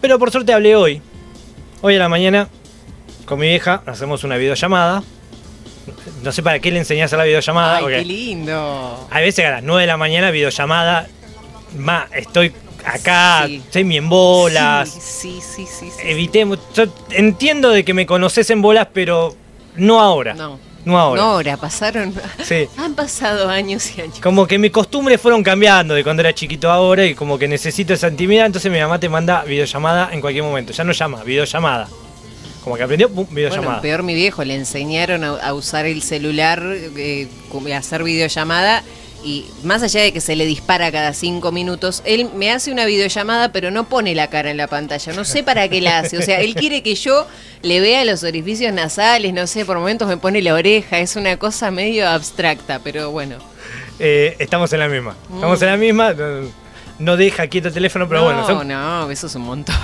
Pero por suerte hablé hoy. Hoy a la mañana con mi vieja hacemos una videollamada. No sé para qué le enseñás a la videollamada. Ay, qué lindo. a veces a las 9 de la mañana videollamada. Ma, estoy acá, Sí. estoy mi en bolas. Sí, sí, sí, sí. sí. Evitemos. Yo entiendo de que me conoces en bolas, pero no ahora. No, No. ahora. No, ahora pasaron. Sí. Han pasado años y años. Como que mis costumbres fueron cambiando de cuando era chiquito a ahora y como que necesito esa intimidad, entonces mi mamá te manda videollamada en cualquier momento. Ya no llama, videollamada. Como que aprendió, pum, Bueno, videollamada. peor mi viejo, le enseñaron a, a usar el celular, eh, a hacer videollamada. Y más allá de que se le dispara cada cinco minutos, él me hace una videollamada, pero no pone la cara en la pantalla. No sé para qué la hace. O sea, él quiere que yo le vea los orificios nasales, no sé, por momentos me pone la oreja. Es una cosa medio abstracta, pero bueno. Eh, estamos en la misma. Estamos Mm. en la misma. No, no deja quieto el teléfono, pero no, bueno. son- no, eso es un montón.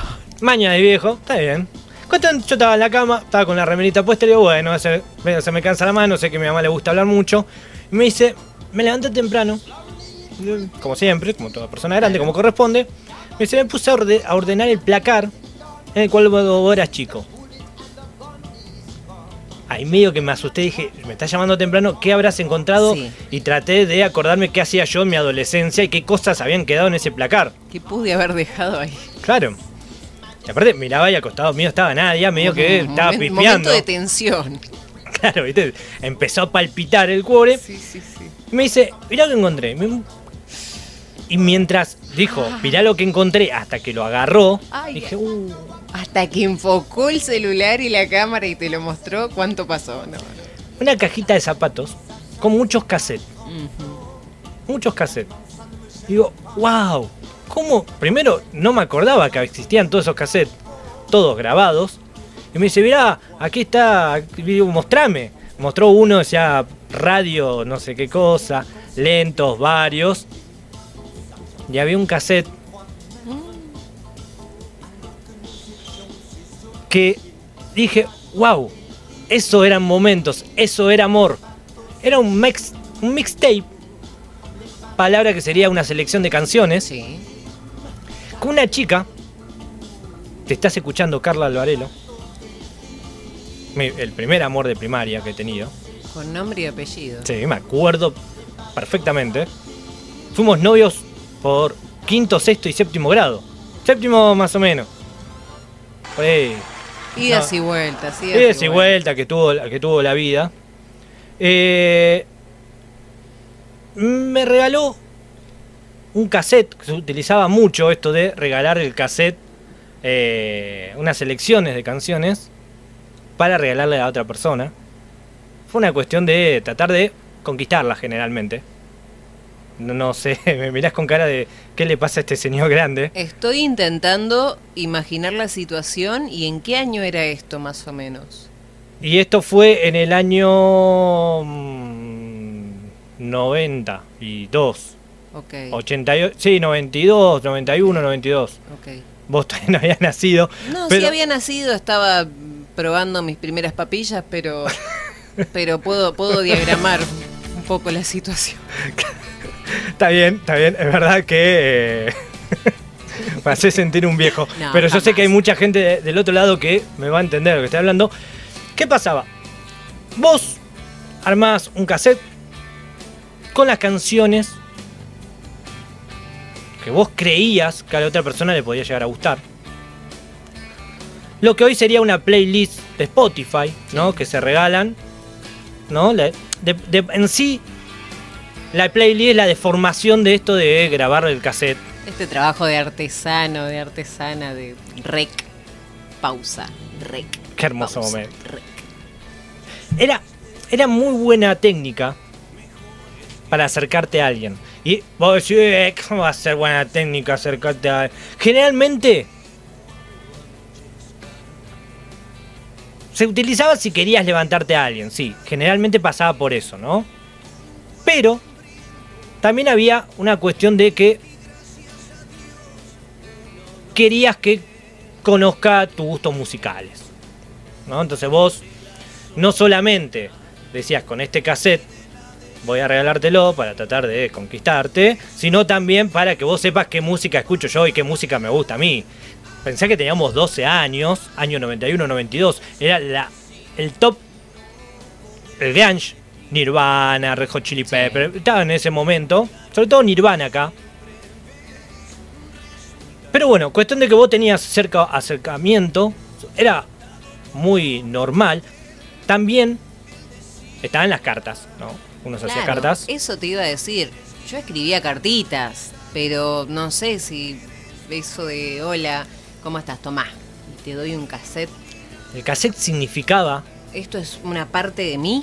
Maña de viejo, está bien. Cuentan, yo estaba en la cama, estaba con la remerita puesta y digo, bueno, se, se me cansa la mano, sé que a mi mamá le gusta hablar mucho. Y me dice, me levanté temprano, como siempre, como toda persona grande, como corresponde. Me dice, me puse a, orde- a ordenar el placar en el cual vos, eras chico. Ahí medio que me asusté, dije, me estás llamando temprano, ¿qué habrás encontrado? Sí. Y traté de acordarme qué hacía yo en mi adolescencia y qué cosas habían quedado en ese placar. ¿Qué pude haber dejado ahí? Claro. Y aparte miraba y al costado mío estaba Nadia, medio que estaba pispeando. Momento de tensión. Claro, ¿viste? Empezó a palpitar el cuore. Sí, sí, sí. Y me dice, mirá lo que encontré. Y mientras dijo, mirá lo que encontré, hasta que lo agarró, Ay. dije, uh, Hasta que enfocó el celular y la cámara y te lo mostró, ¿cuánto pasó? No, no. una cajita de zapatos con muchos cassettes. Muchos cassettes. Digo, wow, ¿cómo? Primero, no me acordaba que existían todos esos cassettes, todos grabados. Y me dice, mirá, aquí está, digo, mostrame. Mostró uno, ya radio, no sé qué cosa, lentos, varios. Y había un cassette que dije, wow, eso eran momentos, eso era amor. Era un, mix, un mixtape, palabra que sería una selección de canciones, Sí. con una chica, te estás escuchando Carla Alvarelo, el primer amor de primaria que he tenido, Con nombre y apellido. sí, me acuerdo perfectamente, fuimos novios por quinto, sexto y séptimo grado, séptimo más o menos. Ahí. Idas No. y vueltas, idas, Idas y vuelta que tuvo, que tuvo la vida. Eh, me regaló un cassette, que se utilizaba mucho esto de regalar el cassette, eh, unas selecciones de canciones para regalarle a otra persona. Fue una cuestión de tratar de conquistarla generalmente. No, no sé, me mirás con cara de qué le pasa a este señor grande. Estoy intentando imaginar la situación y en qué año era esto más o menos. Y esto fue en el año mm, 92. Ok. 88, sí, 92, 91, 92. ok. Vos todavía no habías nacido. No, pero sí había nacido, estaba mm, probando mis primeras papillas, pero pero puedo puedo diagramar un poco la situación. Está bien, está bien. Es verdad que eh, me hace sentir un viejo. No, pero yo sé que hay mucha gente de- del otro lado que me va a entender lo que estoy hablando. ¿Qué pasaba? Vos armás un cassette con las canciones que vos creías que a la otra persona le podía llegar a gustar. Lo que hoy sería una playlist de Spotify, ¿no? Que se regalan, ¿no? La- de- de- en sí, la playlist es la deformación de esto de grabar el cassette. Este trabajo de artesano, de artesana, de rec, pausa, rec. Qué hermoso pausa, momento. rec. Era, era muy buena técnica para acercarte a alguien. Y vos decís, "Eh, ¿cómo va a ser buena técnica acercarte a Generalmente se utilizaba si querías levantarte a alguien, sí. Generalmente pasaba por eso, ¿no? Pero también había una cuestión de que querías que conozca tus gustos musicales. ¿no? Entonces vos no solamente decías con este cassette voy a regalártelo para tratar de conquistarte, sino también para que vos sepas qué música escucho yo y qué música me gusta a mí. Pensé que teníamos 12 años, año 91, 92. Era la, el top, el grunge, Nirvana, Red Hot Chili Sí. Pepper. Estaba en ese momento, sobre todo Nirvana acá. Pero bueno, cuestión de que vos tenías cerca acercamiento, era muy normal. También estaban las cartas, ¿no? Uno se hacía Claro, cartas. Eso te iba a decir. Yo escribía cartitas, pero no sé si eso de hola, ¿cómo estás? Tomá, te doy un cassette. El cassette significaba, ¿Esto es una parte de mí?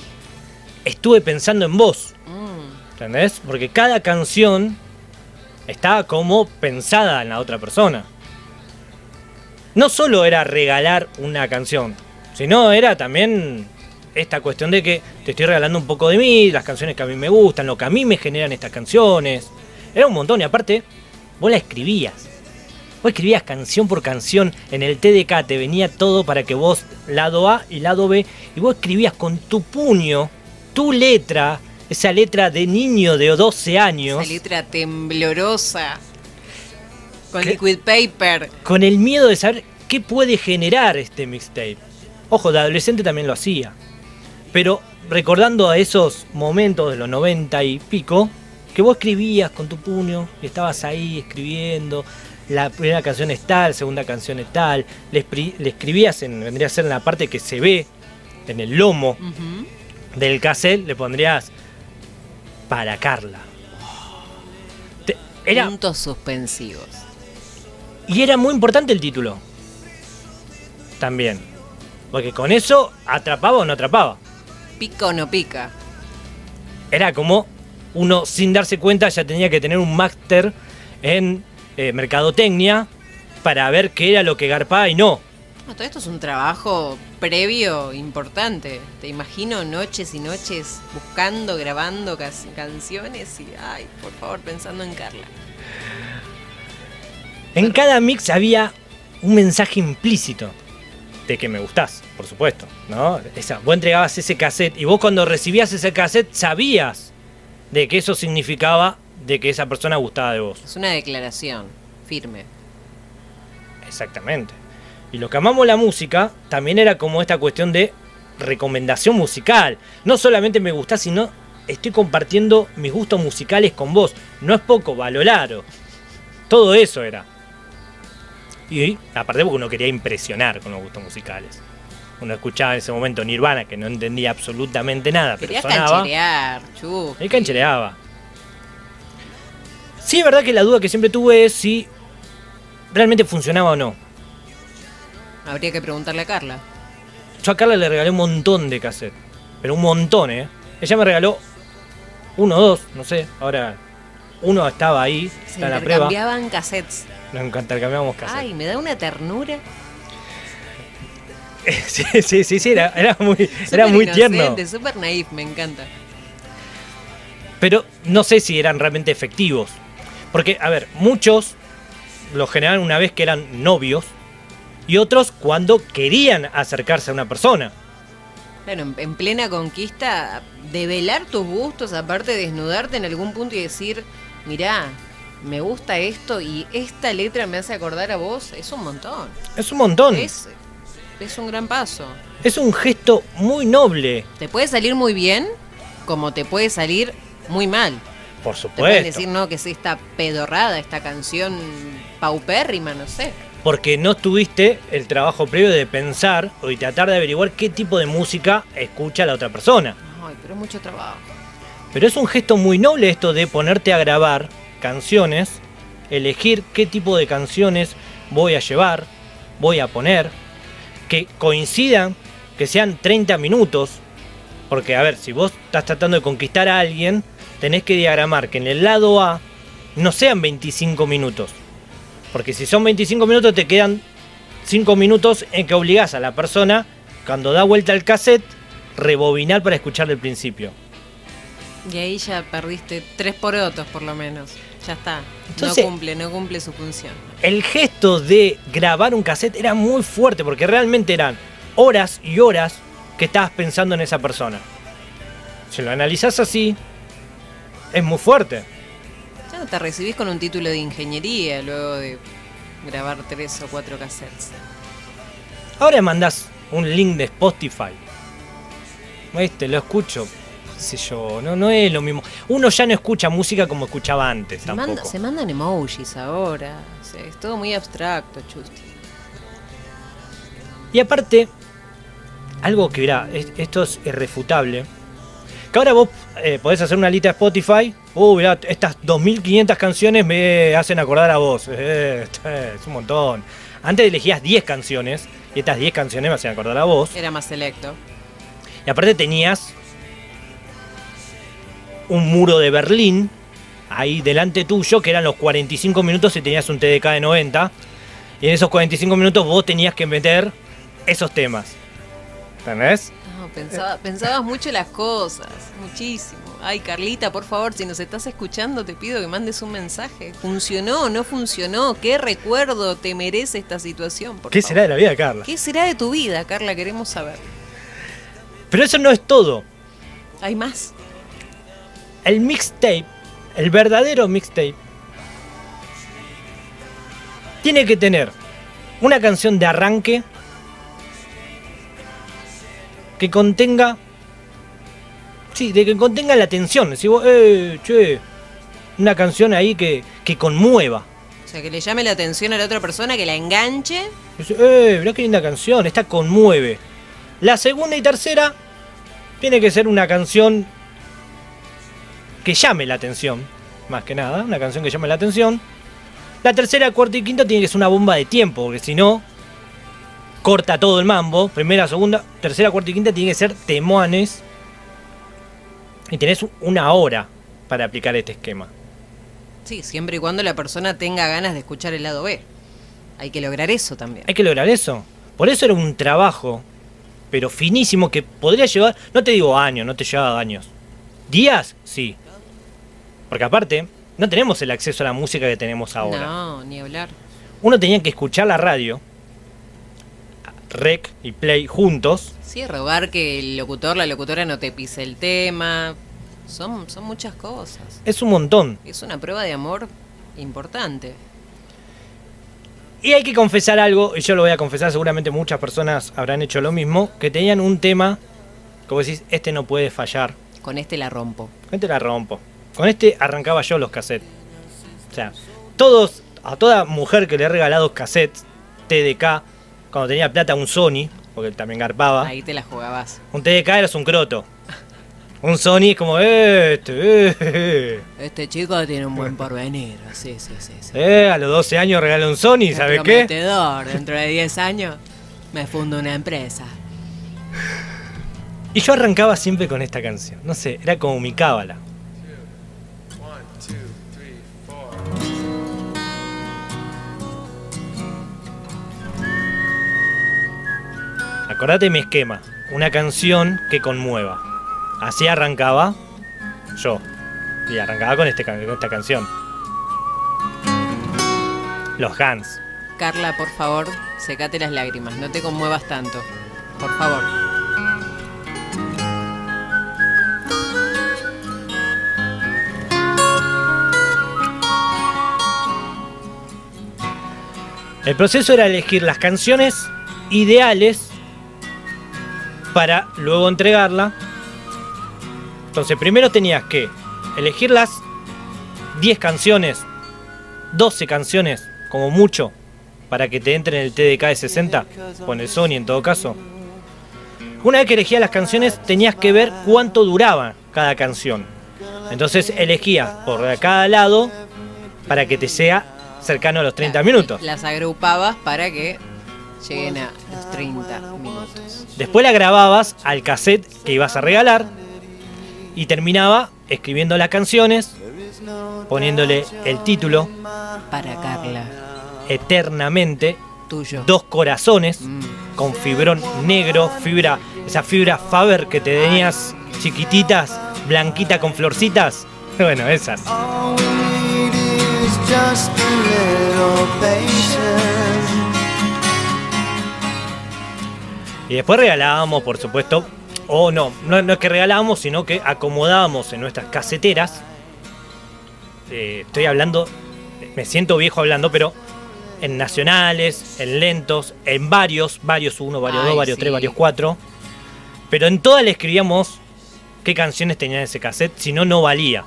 estuve pensando en vos. Mm, ¿Entendés? Porque cada canción estaba como pensada en la otra persona. No solo era regalar una canción, sino era también esta cuestión de que te estoy regalando un poco de mí, las canciones que a mí me gustan, lo que a mí me generan estas canciones. Era un montón y aparte, vos la escribías. Vos escribías canción por canción, en el TDK te venía todo para que vos, lado A y lado B, y vos escribías con tu puño, tu letra, esa letra de niño de 12 años, esa letra temblorosa. Con ¿Qué? liquid paper. con el miedo de saber qué puede generar este mixtape. Ojo, de adolescente también lo hacía. Pero recordando a esos momentos de los 90 y pico, que vos escribías con tu puño y estabas ahí escribiendo, la primera canción es tal, segunda canción es tal, le, escribías en, vendría a ser en la parte que se ve, en el lomo del cassette, le pondrías para Carla. Te- era, Puntos suspensivos. y era muy importante el título. También. Porque con eso atrapaba o no atrapaba. ¿Pica o no pica? Era como uno sin darse cuenta ya tenía que tener un máster en eh, mercadotecnia para ver qué era lo que garpaba y no. No, todo esto es un trabajo previo importante. Te imagino noches y noches buscando, grabando canciones y, ay, por favor, pensando en Carla. En cada mix había un mensaje implícito de que me gustás, por supuesto, ¿no? Esa, vos entregabas ese cassette y vos cuando recibías ese cassette sabías de que eso significaba de que esa persona gustaba de vos. Es una declaración firme. Exactamente. Y lo que amamos la música también era como esta cuestión de recomendación musical. No solamente me gustás, sino estoy compartiendo mis gustos musicales con vos. No es poco, valoraro. Todo eso era. Y aparte porque uno quería impresionar con los gustos musicales. Uno escuchaba en ese momento Nirvana, que no entendía absolutamente nada, pero sonaba. cancherear. Él canchereaba. Sí, es verdad que la duda que siempre tuve es si realmente funcionaba o no. Habría que preguntarle a Carla. Yo a Carla le regalé un montón de cassettes. Pero un montón, ¿eh? Ella me regaló uno o dos, no sé. Ahora, uno estaba ahí, Se está en la prueba. intercambiaban cassettes. Nos intercambiamos cassettes. Ay, me da una ternura. sí, sí, sí, sí, era, era muy, era muy tierno. Súper naif, me encanta. Pero no sé si eran realmente efectivos. Porque, a ver, muchos los generaban una vez que eran novios y otros cuando querían acercarse a una persona. Claro, en, en plena conquista, develar tus gustos, aparte de desnudarte en algún punto y decir, mirá, me gusta esto y esta letra me hace acordar a vos, es un montón. Es un montón. Es, es un gran paso. Es un gesto muy noble, Te puede salir muy bien, como te puede salir muy mal. Por Te supuesto. pueden decir, no, que es esta pedorrada, esta canción paupérrima, no sé. Porque no tuviste el trabajo previo de pensar y tratar de averiguar qué tipo de música escucha la otra persona. Ay, pero es mucho trabajo. Pero es un gesto muy noble esto de ponerte a grabar canciones, elegir qué tipo de canciones voy a llevar, voy a poner, que coincidan, que sean 30 minutos. Porque, a ver, si vos estás tratando de conquistar a alguien, tenés que diagramar que en el lado A no sean 25 minutos. Porque si son 25 minutos, te quedan 5 minutos en que obligás a la persona, cuando da vuelta el cassette, rebobinar para escuchar del principio. Y ahí ya perdiste tres porotos por lo menos. Ya está. Entonces- no cumple, no cumple su función. el gesto de grabar un cassette era muy fuerte porque realmente eran horas y horas que estabas pensando en esa persona. Si lo analizás así, es muy fuerte. Ya no te recibís con un título de ingeniería luego de grabar tres o cuatro cassettes. Ahora mandás un link de Spotify. Este, lo escucho. qué sé yo, no, no es lo mismo. Uno ya no escucha música como escuchaba antes Se, tampoco. manda- se mandan emojis ahora. o sea, es todo muy abstracto, Chusti. Y aparte, algo que mirá, es- esto es irrefutable. Que ahora vos eh, podés hacer una lista de Spotify. Uh, mirá, estas 2500 canciones me hacen acordar a vos. Eh, es un montón. Antes elegías 10 canciones y estas 10 canciones me hacen acordar a vos. Era más selecto. Y aparte tenías un muro de Berlín ahí delante tuyo, que eran los 45 minutos y tenías un TDK de 90. Y en esos 45 minutos vos tenías que meter esos temas. ¿Entendés? No, pensaba, pensabas mucho las cosas, muchísimo. Ay, Carlita, por favor, si nos estás escuchando, te pido que mandes un mensaje. ¿Funcionó o no funcionó? ¿Qué recuerdo te merece esta situación? por ¿Qué favor? será de la vida Carla? ¿Qué será de tu vida, Carla? Queremos saber. Pero eso no es todo. ¿Hay más? El mixtape, el verdadero mixtape, tiene que tener una canción de arranque que contenga. Sí, de que contenga la tensión. Si vos, eh, che, una canción ahí que, que conmueva. O sea, que le llame la atención a la otra persona, que la enganche. Dice, eh, mirá qué linda canción, esta conmueve. La segunda y tercera tiene que ser una canción que llame la atención, más que nada, una canción que llame la atención. La tercera, cuarta y quinta tiene que ser una bomba de tiempo, porque si no, corta todo el mambo. Primera, segunda, tercera, cuarta y quinta tiene que ser temoanes. Y tenés una hora para aplicar este esquema. Sí, siempre y cuando la persona tenga ganas de escuchar el lado B. Hay que lograr eso también. Hay que lograr eso. Por eso era un trabajo, pero finísimo, que podría llevar, no te digo años, no te llevaba años. ¿Días? Sí. Porque aparte, no tenemos el acceso a la música que tenemos ahora. No, ni hablar. Uno tenía que escuchar la radio, rec y play juntos. Sí, robar que el locutor, la locutora no te pise el tema. Son, son muchas cosas. Es un montón. Es una prueba de amor importante. Y hay que confesar algo, y yo lo voy a confesar, seguramente muchas personas habrán hecho lo mismo, que tenían un tema, como decís, este no puede fallar. Con este la rompo. Con este la rompo. Con este arrancaba yo los cassettes. O sea, todos, a toda mujer que le he regalado cassettes, TDK, cuando tenía plata un Sony, porque él también garpaba, Ahí te la jugabas. un TDK eras un croto. Un Sony es como, este, eh, Este chico tiene un buen porvenir. Sí, sí, sí. sí. eh, a los 12 años regalé un Sony, Es ¿sabes qué? prometedor. Dentro de 10 años me fundo una empresa. Y yo arrancaba siempre con esta canción. No sé, era como mi cábala. Acordate mi esquema. Una canción que conmueva. Así arrancaba yo. Y arrancaba con, este, con esta canción. Los Hans. Carla, por favor, secate las lágrimas. No te conmuevas tanto. Por favor. El proceso era elegir las canciones ideales para luego entregarla. Entonces, primero tenías que elegir las 10 canciones, 12 canciones, como mucho, para que te entre en el TDK de 60, con el Sony en todo caso. Una vez que elegías las canciones, tenías que ver cuánto duraba cada canción. Entonces elegías por cada lado para que te sea cercano a los 30 minutos. Las agrupabas para que lleguen a los 30 minutos. Después la grababas al cassette que ibas a regalar y terminaba escribiendo las canciones, poniéndole el título Para Carla, eternamente, tuyo. dos corazones Mm. con fibrón negro, fibra, esa fibra Faber que te tenías chiquititas, blanquita con florcitas. Bueno, esas. All we need is just a Y después regalábamos, por supuesto, o no, no, no es que regalábamos, sino que acomodábamos en nuestras caseteras. Eh, estoy hablando, me siento viejo hablando, pero en nacionales, en lentos, en varios, varios uno, varios Ay, dos, varios sí. tres, varios cuatro. Pero en todas le escribíamos qué canciones tenía ese cassette, si no, no valía.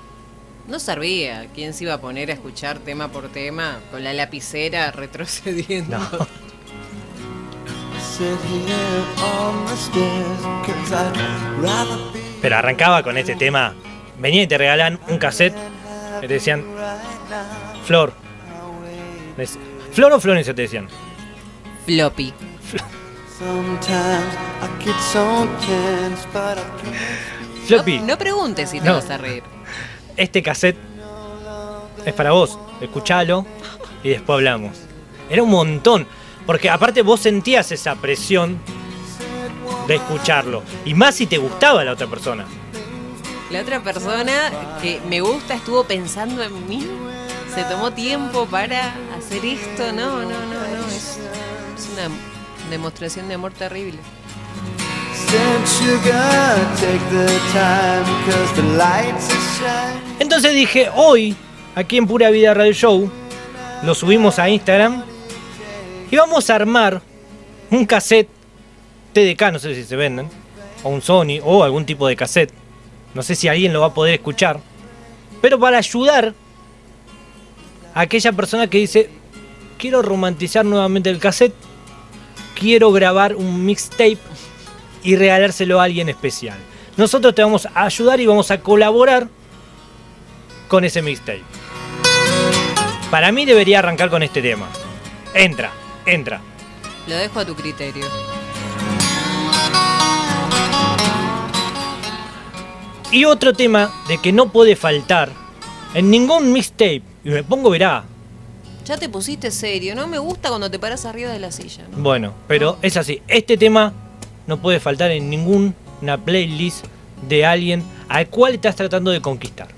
No servía. ¿Quién se iba a poner a escuchar tema por tema con la lapicera retrocediendo? No. Pero arrancaba con este tema. Venía y te regalan un cassette que te decían. Flor. Flor o Florencia te decían. Floppy. Sometimes I get so tense, but I can't. Floppy, No, no preguntes si te No. vas a reír. este cassette es para vos. Escuchalo y después hablamos. Era un montón. Porque aparte vos sentías esa presión de escucharlo. Y más si te gustaba la otra persona. La otra persona que me gusta estuvo pensando en mí. Se tomó tiempo para hacer esto. No, no, no, no. Es, es una demostración de amor terrible. Said sugar, take the time, 'cause the lights are shining. Entonces dije, hoy, aquí en Pura Vida Radio Show, lo subimos a Instagram y vamos a armar un cassette TDK, no sé si se venden, o un Sony, o algún tipo de cassette. No sé si alguien lo va a poder escuchar. Pero para ayudar a aquella persona que dice, quiero romantizar nuevamente el cassette, quiero grabar un mixtape y regalárselo a alguien especial. Nosotros te vamos a ayudar y vamos a colaborar con ese mixtape. Para mí debería arrancar con este tema. Entra, entra. Lo dejo a tu criterio. Y otro tema de que no puede faltar en ningún mixtape, y me pongo verá. Ya te pusiste serio. No me gusta cuando te paras arriba de la silla. ¿no? Bueno, pero es así. Este tema no puede faltar en ninguna playlist de alguien al cual estás tratando de conquistar.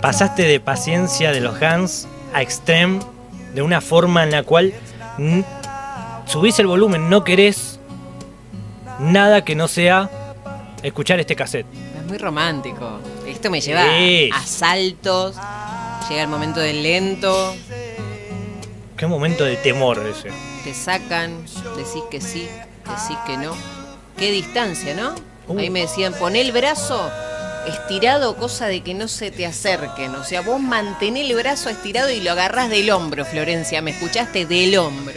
Pasaste de paciencia de los Hans a Extreme de una forma en la cual subís el volumen, no querés nada que no sea escuchar este cassette. Es muy romántico. Esto me lleva Sí. a saltos. Llega el momento del lento. Qué momento de temor ese. Te sacan. Decís que sí. Decís que no. Qué distancia, ¿no? Uh. Ahí me decían, pon el brazo estirado, cosa de que no se te acerquen. O sea, vos mantenés el brazo estirado y lo agarrás del hombro, Florencia. ¿Me escuchaste? Del hombro.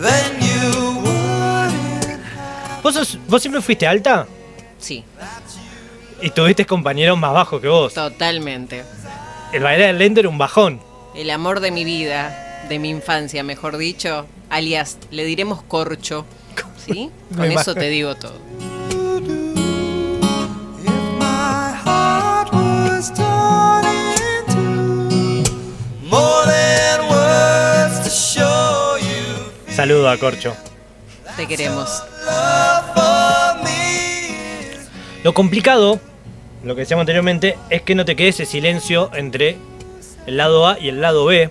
Then you wouldn't. ¿Vos, sos- vos siempre fuiste alta? Sí, Y tuviste compañeros más bajos que vos. totalmente. El bailar lento era un bajón. El amor de mi vida, de mi infancia, mejor dicho, alias, le diremos corcho. ¿Sí? Me Con eso te digo todo. Saludo a Corcho. Te queremos. Lo complicado, lo que decíamos anteriormente, es que no te quede ese silencio entre el lado A y el lado B.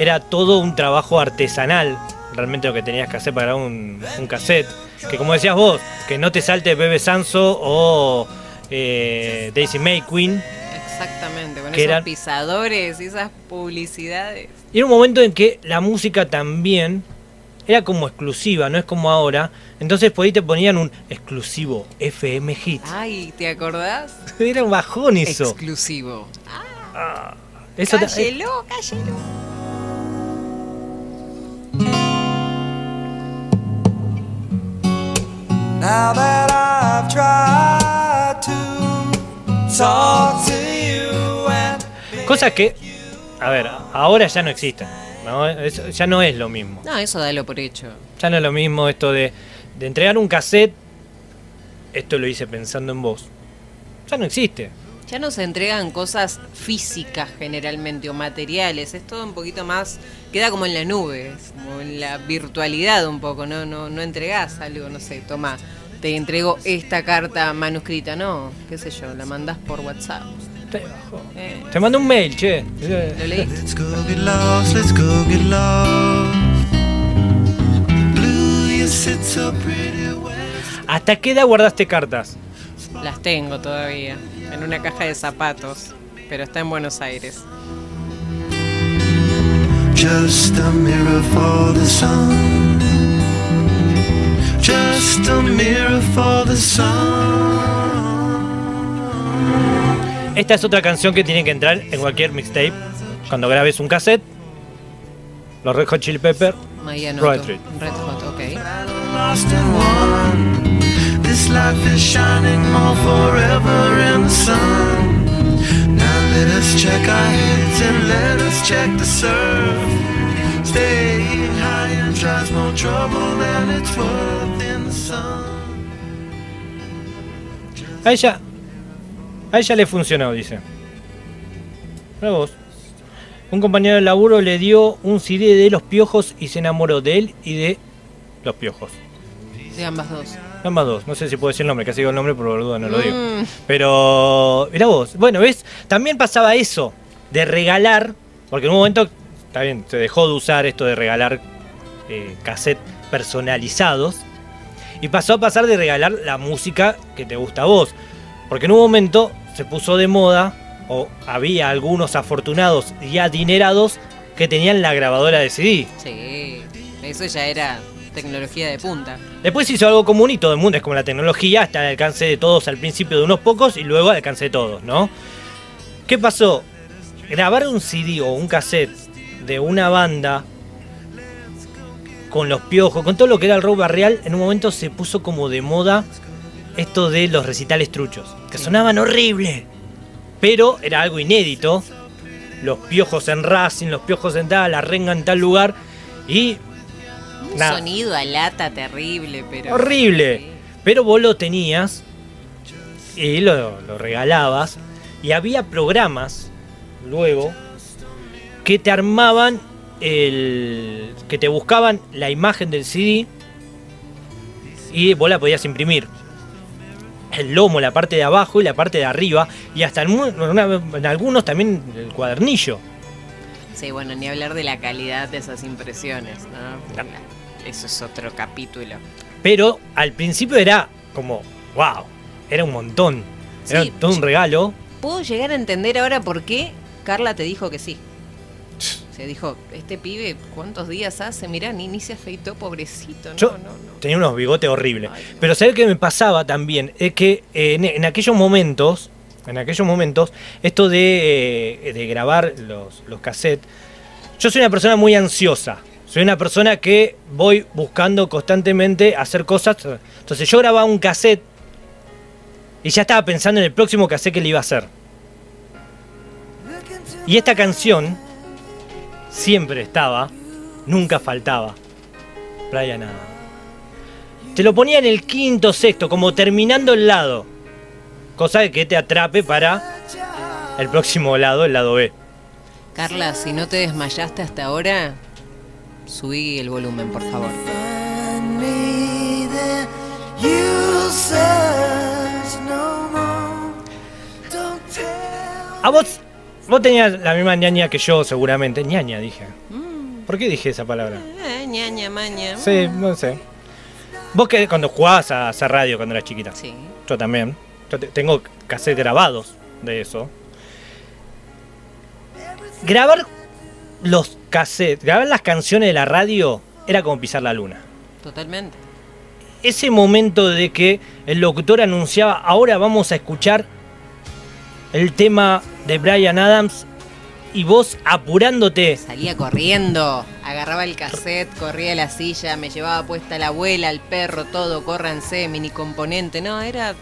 Era todo un trabajo artesanal, realmente lo que tenías que hacer para un, un cassette. Que como decías vos, que no te salte Bebe Sanso o eh, Daisy May Queen. Exactamente, con Que esos eran- pisadores y esas publicidades. Y era un momento en que la música también era como exclusiva, no es como ahora. Entonces por ahí te ponían un exclusivo FM Hit. Ay, ¿te acordás? Era un bajón eso. Exclusivo. Eso te- Cállelo, cállelo. Now that I've tried Cosas que, a ver, ahora ya no existen. ¿no? Eso ya no es lo mismo. No, eso dalo por hecho. Ya no es lo mismo esto de, de entregar un cassette. Esto lo hice pensando en vos. Ya no existe. Ya no se entregan cosas físicas generalmente o materiales, es todo un poquito más, queda como en la nube, como en la virtualidad un poco, no, no, no entregás algo, no sé, toma, te entrego esta carta manuscrita. No, qué sé yo, la mandás por WhatsApp. Te, eh. mando un mail, che. ¿Hasta qué edad guardaste cartas? Las tengo todavía, en una caja de zapatos, pero está en Buenos Aires. Just a mirror for the sun. Esta es otra canción que tiene que entrar en cualquier mixtape. Cuando grabes un cassette, los Red Hot Chili Pepper, Ahí Red. Red Hot, ok. This life is shining more forever in the sun. Now let us check our heads and let us check the surf. And tries more trouble than it's worth in the sun. A ella, a ella le funcionó, dice. Mira vos. Un compañero de laburo le dio un CD de los piojos y se enamoró de él y de los piojos. De ambas dos. Ambas dos, no sé si puedo decir el nombre, casi digo el nombre, pero boludo no lo digo. Mm. Pero, mirá vos, bueno, ¿ves? También pasaba eso, de regalar, porque en un momento, está bien, se dejó de usar esto de regalar eh, cassettes personalizados, y pasó a pasar de regalar la música que te gusta a vos. Porque en un momento se puso de moda, o había algunos afortunados y adinerados que tenían la grabadora de CD. Sí, eso ya era tecnología de punta. Después se hizo algo común y todo el mundo es como la tecnología, está al alcance de todos al principio de unos pocos y luego al alcance de todos, ¿no? ¿Qué pasó? Grabar un CD o un cassette de una banda con los piojos, con todo lo que era el rock barrial, en un momento se puso como de moda esto de los recitales truchos, que sonaban horrible, pero era algo inédito. Los piojos en Racing, los piojos en tal, la renga en tal lugar y Un Nada. sonido a lata terrible, pero. Horrible. Pero vos lo tenías y lo, lo regalabas. Y había programas luego que te armaban el. que te buscaban la imagen del CD y vos la podías imprimir. El lomo, la parte de abajo y la parte de arriba. Y hasta en, algunos también el cuadernillo. Sí, bueno, ni hablar de la calidad de esas impresiones, ¿no? Eso es otro capítulo. Pero al principio era como, wow, era un montón. Era Sí, todo un regalo. Puedo llegar a entender ahora por qué Carla te dijo que sí. Se dijo, este pibe, ¿cuántos días hace? Mirá, ni, ni se afeitó, pobrecito. No, Yo no, no. tenía unos bigotes horribles. Ay. Pero ¿sabes qué me pasaba también? Es que eh, en, en aquellos momentos, en aquellos momentos, esto de, eh, de grabar los, los cassettes, yo soy una persona muy ansiosa. Soy una persona que voy buscando constantemente hacer cosas. Entonces yo grababa un cassette y ya estaba pensando en el próximo cassette que le iba a hacer. Y esta canción siempre estaba, nunca faltaba. Brian Adams. Te lo ponía en el quinto sexto, como terminando el lado. Cosa de que te atrape para el próximo lado, el lado B. Carla, si no te desmayaste hasta ahora, subí el volumen, por favor. A vos, vos tenías la misma ñaña que yo, seguramente. ñaña, dije. ¿Por qué dije esa palabra? Eh, ñaña, maña. Sí, no sé. Vos que cuando jugabas a hacer radio cuando eras chiquita. Sí. Yo también. Yo te- tengo cassettes grabados de eso. Grabar los cassettes, grabar las canciones de la radio era como pisar la luna. Totalmente. Ese momento de que el locutor anunciaba, ahora vamos a escuchar el tema de Brian Adams y vos apurándote. Salía corriendo, agarraba el cassette, corría a la silla, me llevaba puesta la abuela, el perro, todo, córranse, mini componente. No, era.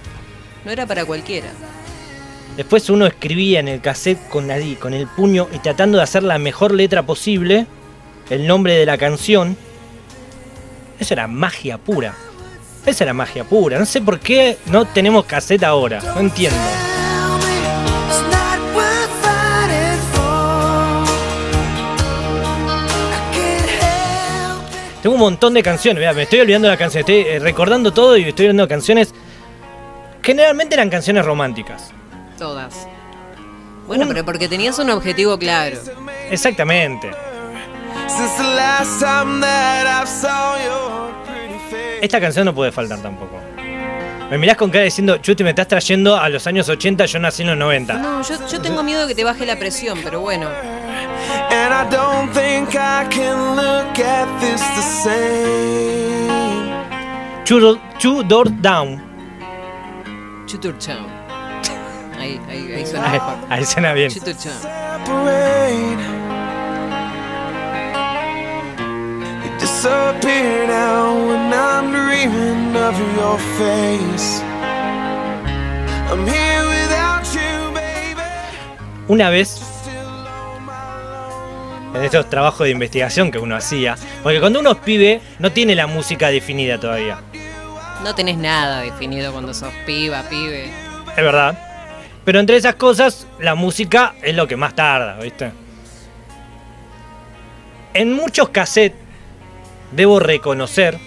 No era para cualquiera. Después uno escribía en el cassette con, nadie, con el puño y tratando de hacer la mejor letra posible, el nombre de la canción. Eso era magia pura. Esa era magia pura. No sé por qué no tenemos cassette ahora. No entiendo. Tengo un montón de canciones. Mirá, me estoy olvidando de las canciones. Estoy eh, recordando todo y estoy olvidando canciones. Generalmente eran canciones románticas. Todas. Bueno, Un- pero porque tenías un objetivo claro. Exactamente. Esta canción no puede faltar tampoco. Me mirás con cara diciendo, Chuti, me estás trayendo a los años 80, yo nací en los 90. No, yo, yo tengo miedo de que te baje la presión, pero bueno. And I don't think I can look at this the same. Two, Two Door Down. Ahí, ahí, ahí suena Ahí, mejor. ahí suena bien. Chuturchao. Separate. You disappear now when I'm dreaming of your face. I'm here without you, baby. Una vez, en estos trabajos de investigación que uno hacía, porque cuando uno es pibe, no tiene la música definida todavía. No tenés nada definido cuando sos piba, pibe. Es verdad. Pero entre esas cosas, la música es lo que más tarda, ¿viste? En muchos cassettes, debo reconocer,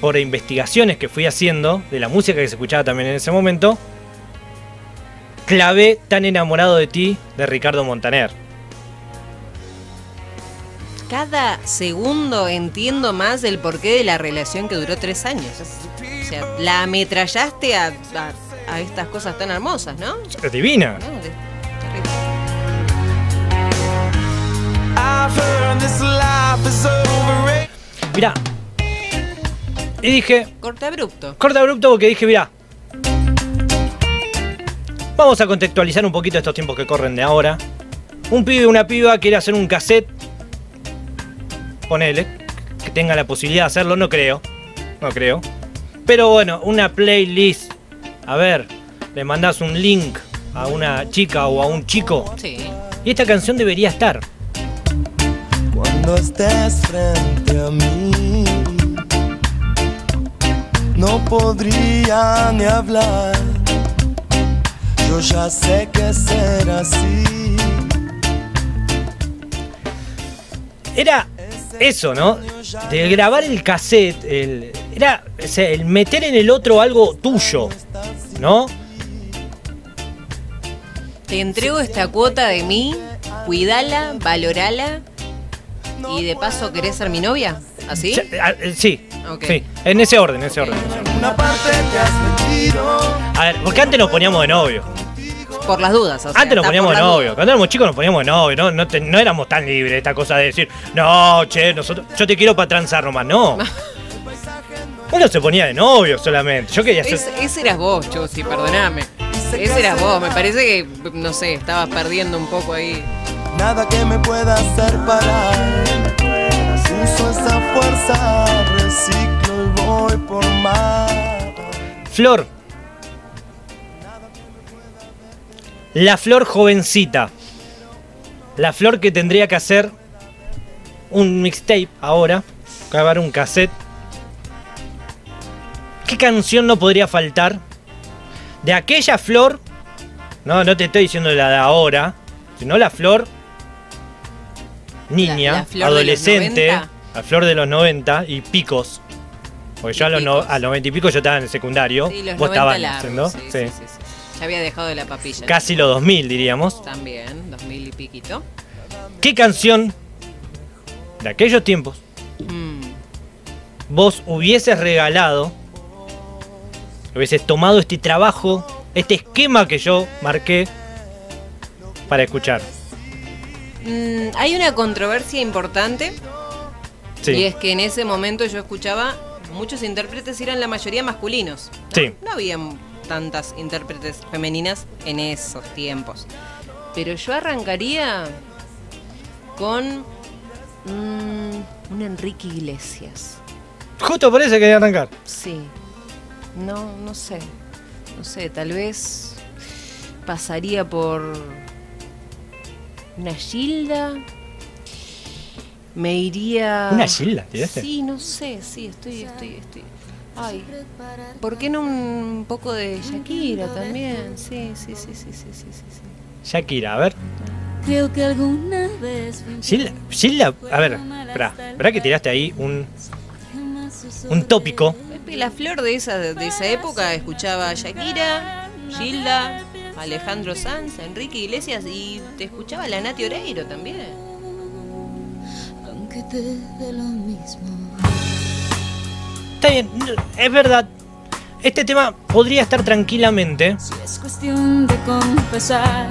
por investigaciones que fui haciendo de la música que se escuchaba también en ese momento, clavé Tan enamorado de ti de Ricardo Montaner. Cada segundo entiendo más el porqué de la relación que duró tres años. O sea, la ametrallaste a, a- a estas cosas tan hermosas, ¿no? Es divina. No, over. Mirá. Y dije, Corte abrupto. Corte abrupto porque dije, mira. Vamos a contextualizar un poquito estos tiempos que corren de ahora. Un pibe o una piba quiere hacer un cassette. Ponele. Que tenga la posibilidad de hacerlo, no creo. No creo. Pero bueno, una playlist. A ver, le mandás un link a una chica o a un chico. Sí. Y esta canción debería estar. Cuando estés frente a mí, no podría ni hablar. Yo ya sé que será así. Era eso, ¿no? De grabar el cassette, el, era o sea, el meter en el otro algo tuyo, ¿no? Te entrego esta cuota de mí, cuidala, valorala y de paso querés ser mi novia. ¿Así? Eh, Sí, sí, en ese orden, en ese orden. en ese orden. Una parte te has metido. A ver, porque antes nos poníamos de novio. Por las dudas. o sea, Antes nos poníamos novio. Cuando éramos chicos nos poníamos de novio. No, no, te- no éramos tan libres esta cosa de decir, no, che, nosotros, yo te quiero para transar nomás. No. Uno se ponía de novio solamente. Yo quería ser. Es- ese eras vos, Chusi, perdoname. Ese eras vos. Me parece que, no sé, estabas perdiendo un poco ahí. Nada que me pueda hacer parar. Uso esa fuerza, reciclo y voy por más. Flor. La flor jovencita. La flor que tendría que hacer un mixtape ahora. Grabar un cassette. ¿Qué canción no podría faltar? De aquella flor. No, no te estoy diciendo la de ahora. Sino la flor. Niña, La- la flor de los adolescente. 90. La flor de los 90 y picos. Porque yo a los, no- picos. a los 90 y pico yo estaba en el secundario. Sí, los Vos 90 estabas haciendo. Sí, Sí. Ya había dejado de la papilla. Casi los 2000 diríamos. También, 2000 y piquito. ¿Qué canción de aquellos tiempos Mm, vos hubieses regalado? Hubieses tomado este trabajo, este esquema que yo marqué para escuchar. Mm, hay una controversia importante Sí. y es que en ese momento yo escuchaba muchos intérpretes y eran la mayoría masculinos. ¿no? Sí. No habían tantas intérpretes femeninas en esos tiempos. Pero yo arrancaría con mm, un Enrique Iglesias. Justo por eso quería arrancar. Sí. No, no sé. No sé, tal vez pasaría por una Gilda. Me iría. ¿Una Gilda, tiraste? Sí, no sé, sí, estoy, estoy, estoy. Ay, ¿por qué no un poco de Shakira también? Sí, sí, sí, sí, sí, sí, sí. sí. Shakira, a ver. Creo que alguna vez Gilda, Gilda, a ver, espera, ¿verdad que tiraste ahí un, un tópico? Pepe La Flor de esa, de esa época escuchaba a Shakira, Gilda, Alejandro Sanz, Enrique Iglesias y te escuchaba la Nati Oreiro también. aunque te dé lo mismo. Está bien, es verdad. Este tema podría estar tranquilamente. Si es cuestión de confesar,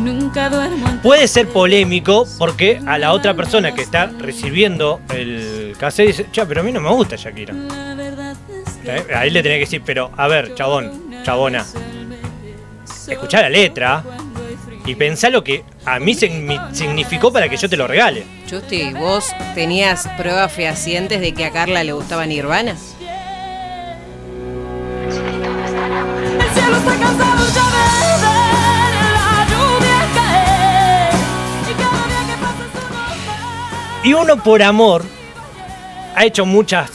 nunca duermo en Puede ser polémico porque a la otra persona que está recibiendo el cassette dice, che, pero a mí no me gusta Shakira. Eh, Ahí le tenés que decir, pero a ver, chabón, chabona, escuchá la letra y pensá lo que a mí signi- significó para que yo te lo regale. Justi, ¿vos tenías pruebas fehacientes de que a Carla le gustaba Nirvana? el cielo está cansado ya de ver la lluvia caer. Y. Y uno por amor ha hecho muchas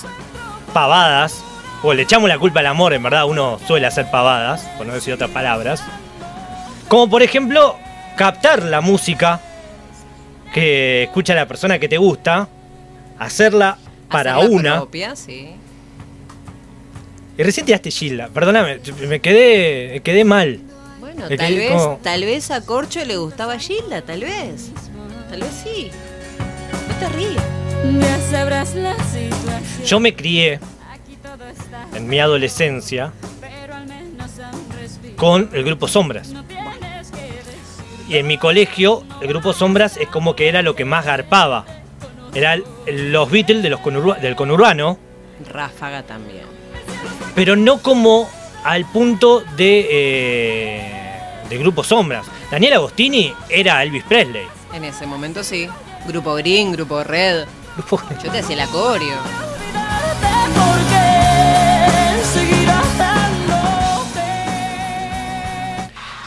pavadas, o le echamos la culpa al amor, en verdad uno suele hacer pavadas, por no decir otras palabras. Como por ejemplo, captar la música que escucha la persona que te gusta, hacerla para Hacerla una. propia, sí. Y recién tiraste Gilda, perdóname, me quedé, me quedé mal. Bueno, tal vez, como- tal vez a Corcho le gustaba Gilda, tal vez. Tal vez sí. No te situación. Yo me crié en mi adolescencia con el grupo Sombras. Y en mi colegio, el grupo Sombras es como que era lo que más garpaba. Eran los Beatles de los conurba- del conurbano, Ráfaga también. pero no como al punto de, eh, de grupo Sombras. Daniel Agostini era Elvis Presley. En ese momento sí. Grupo Green, Grupo Red. Grupo- Yo te hacía el acorio.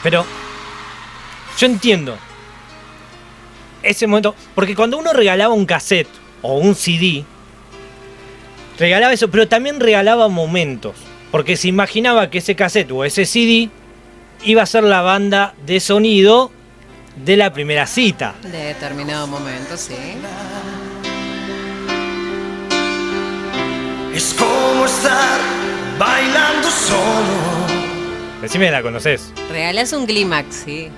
Pero yo entiendo ese momento, porque cuando uno regalaba un cassette o un CD, regalaba eso, pero también regalaba momentos, porque se imaginaba que ese cassette o ese CD iba a ser la banda de sonido de la primera cita. De determinado momento, sí. Es como estar bailando solo, Decime la conoces. Regalás un clímax, sí.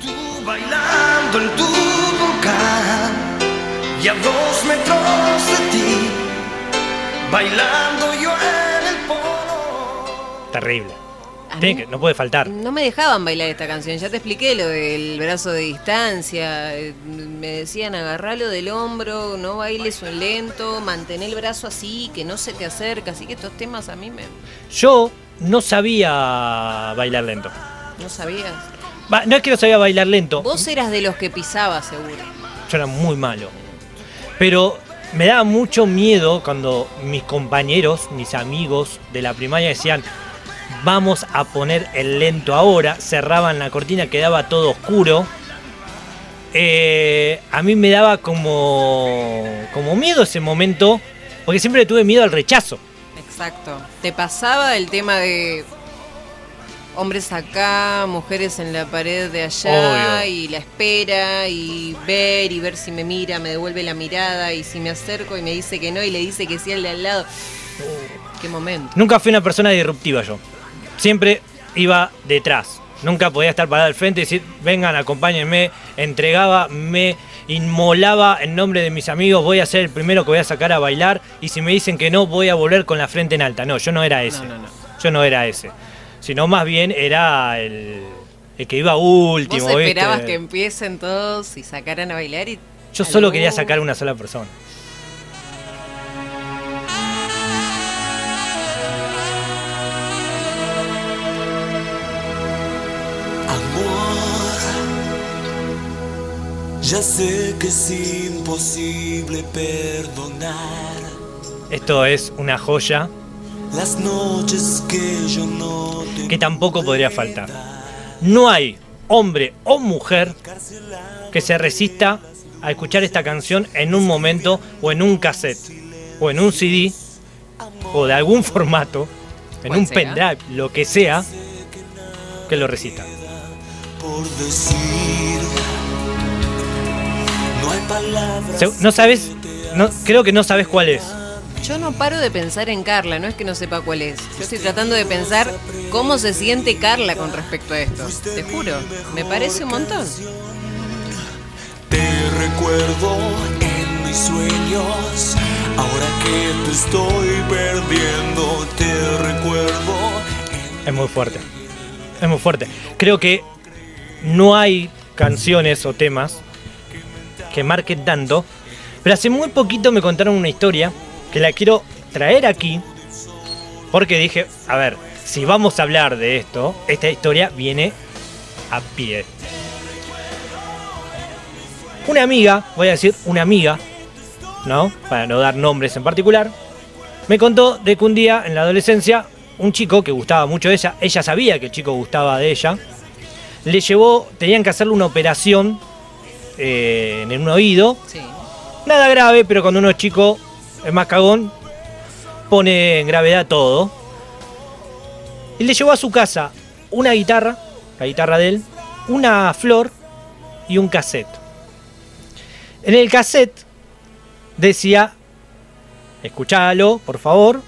Bailando en tu boca y a dos metros de ti, bailando yo en el polo. Terrible. Tiene que- no puede faltar. No me dejaban bailar esta canción, ya te expliqué lo del brazo de distancia, eh, me decían agarralo del hombro, no bailes un lento, mantén el brazo así, que no se te acerca, así que estos temas a mí me... Yo no sabía bailar lento. no sabías. No es que no sabía bailar lento. Vos eras de los que pisaba seguro. Yo era muy malo. Pero me daba mucho miedo cuando mis compañeros, mis amigos de la primaria decían, vamos a poner el lento ahora, cerraban la cortina, quedaba todo oscuro. Eh, a mí me daba como, como miedo ese momento, porque siempre tuve miedo al rechazo. Exacto. Te pasaba el tema de hombres acá, mujeres en la pared de allá, Obvio. y la espera, y ver, y ver si me mira, me devuelve la mirada, y si me acerco y me dice que no, y le dice que sí al de al lado. Qué momento. Nunca fui una persona disruptiva yo. Siempre iba detrás. Nunca podía estar parado al frente y decir, vengan, acompáñenme. Entregaba, me inmolaba en nombre de mis amigos, voy a ser el primero que voy a sacar a bailar. Y si me dicen que no, voy a volver con la frente en alta. No, yo no era ese. No, no, no. Yo no era ese. Sino más bien era el, el que iba último. Vos esperabas ¿viste? que empiecen todos y sacaran a bailar y... Yo solo quería sacar una sola persona. Amor, ya sé que es imposible perdonar Esto es una joya las noches que yo no te que tampoco podría faltar. No hay hombre o mujer que se resista a escuchar esta canción en un momento o en un cassette o en un CD o de algún formato, en un sea. pendrive, lo que sea, que lo resista. No sabes, no, creo que no sabes cuál es. Yo no paro de pensar en Carla, no es que no sepa cuál es. Yo estoy tratando de pensar cómo se siente Carla con respecto a esto. Te juro, me parece un montón. Te recuerdo en mis sueños. Ahora que te estoy perdiendo, muy fuerte. Es muy fuerte. Creo que no hay canciones o temas que marquen tanto. Pero hace muy poquito me contaron una historia que la quiero traer aquí. Porque dije, a ver, si vamos a hablar de esto, esta historia viene a pie. Una amiga, voy a decir una amiga, ¿no? Para no dar nombres en particular, me contó de que un día en la adolescencia un chico que gustaba mucho de ella, ella sabía que el chico gustaba de ella, le llevó, tenían que hacerle una operación eh, en un oído, Sí. nada grave, pero cuando uno es chico es más cagón, pone en gravedad todo. Y le llevó a su casa una guitarra, la guitarra de él, una flor y un cassette. En el cassette decía, escuchalo, por favor,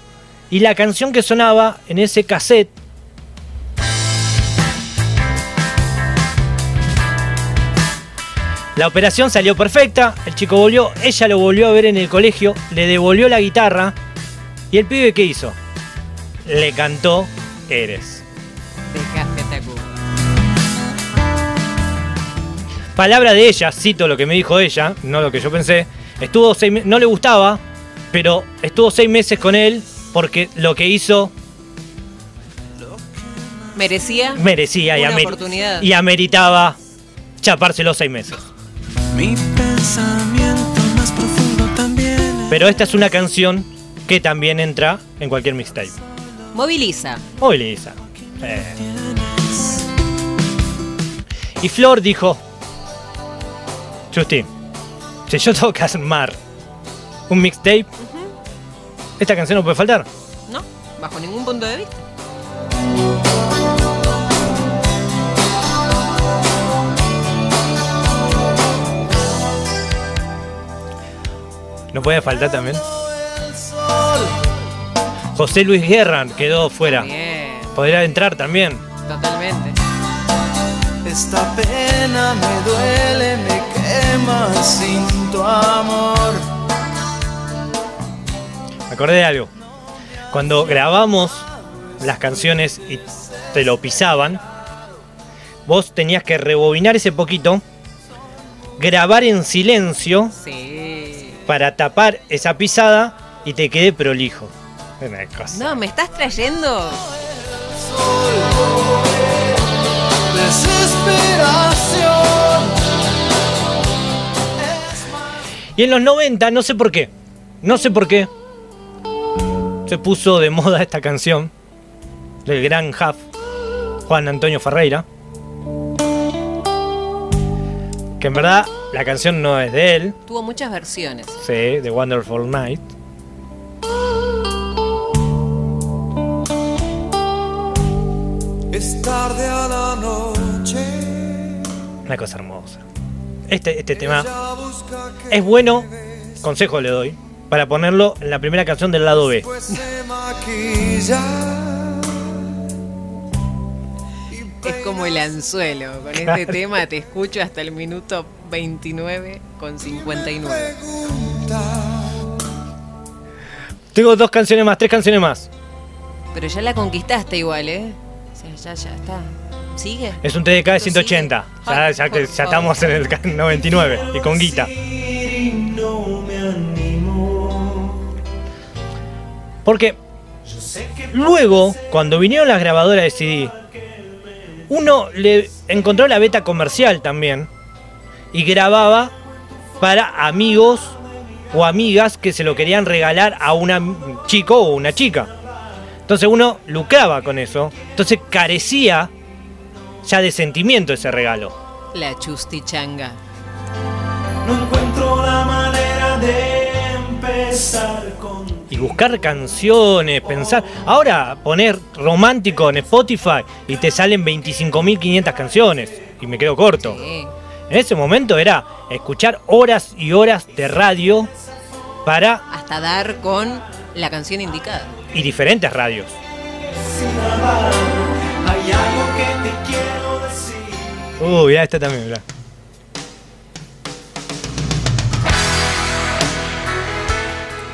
y la canción que sonaba en ese cassette La operación salió perfecta, el chico volvió, ella lo volvió a ver en el colegio, le devolvió la guitarra y el pibe ¿qué hizo? Le cantó Eres. Palabra de ella, cito lo que me dijo ella, no lo que yo pensé. Estuvo seis no le gustaba, pero estuvo seis meses con él porque lo que hizo Merecía. merecía y, amer- oportunidad. y ameritaba chaparse los seis meses. Mi pensamiento más profundo también. Pero esta es una canción que también entra en cualquier mixtape. Moviliza. Moviliza. Eh. Y Flor dijo, Justi, si yo tengo que armar un mixtape, esta canción no puede faltar. ¿No? Bajo ningún punto de vista. No puede faltar también. José Luis Guerra quedó fuera. Bien. Podría entrar también. Totalmente. Esta pena me duele, me quema sin tu amor. Acordé de algo. Cuando grabamos las canciones y te lo pisaban, vos tenías que rebobinar ese poquito, grabar en silencio Sí. Para tapar esa pisada y te quede prolijo. Una cosa. No, ¿me estás trayendo? Y en los 90, no sé por qué, no sé por qué, se puso de moda esta canción del gran Huff, Juan Antonio Ferreira. Que en verdad la canción no es de él, Tuvo muchas versiones. sí, de Wonderful Night. Es tarde a la noche. Una cosa hermosa. Este, este tema es bueno, consejo le doy, para ponerlo en la primera canción del lado B. Es como el anzuelo. Con este tema te escucho hasta el minuto 29 con 59. Tengo dos canciones más, tres canciones más. Pero ya la conquistaste igual, ¿eh? O sea, ya, ya está. ¿Sigue? Es un TDK de 180. Ya, que estamos en el 99 y con guita. Porque luego, cuando vinieron las grabadoras de CD, uno le encontró la beta comercial también y grababa para amigos o amigas que se lo querían regalar a un chico o una chica. Entonces uno lucraba con eso. Entonces carecía ya de sentimiento ese regalo. La chustichanga. No encuentro la manera de empezar con buscar canciones, pensar. Ahora poner romántico en Spotify y te salen 25.500 canciones. Y me quedo corto. Sí. En ese momento era escuchar horas y horas de radio para. Hasta dar con la canción indicada. y diferentes radios. Hay algo que te quiero decir. Uy, mirá, este también, mirá.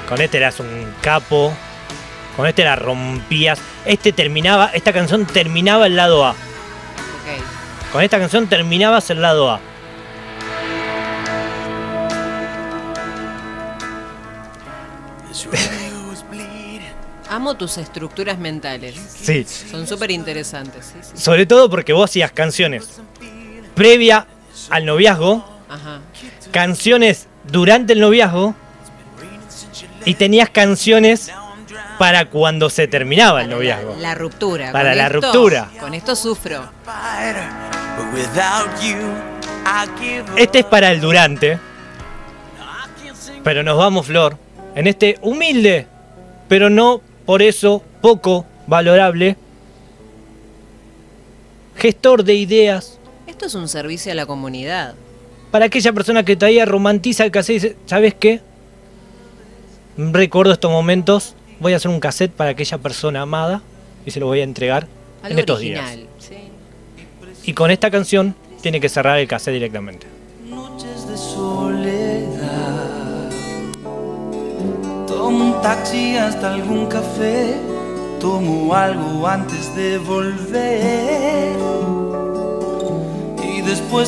Con este eras un capo Con este la rompías. Este terminaba, esta canción terminaba el lado A. Ok. Con esta canción terminabas el lado A. Amo tus estructuras mentales. Sí. Son súper interesantes. Sí, sí. Sobre todo porque vos hacías canciones previa al noviazgo, Ajá. canciones durante el noviazgo y tenías canciones para cuando se terminaba el Para noviazgo. La, la ruptura. Para Con la esto- ruptura. Con esto sufro. Este es para el durante, pero nos vamos, Flor, en este humilde, pero no por eso poco valorable, gestor de ideas Esto es un servicio a la comunidad. para aquella persona que todavía romantiza el cassette y dice, ¿sabes qué? Recuerdo estos momentos, voy a hacer un cassette para aquella persona amada y se lo voy a entregar en estos original. días. sí. Y con esta canción tiene que cerrar el cassette directamente. Noches de soledad. Tomo un taxi hasta algún café. Tomo algo antes de volver. Y después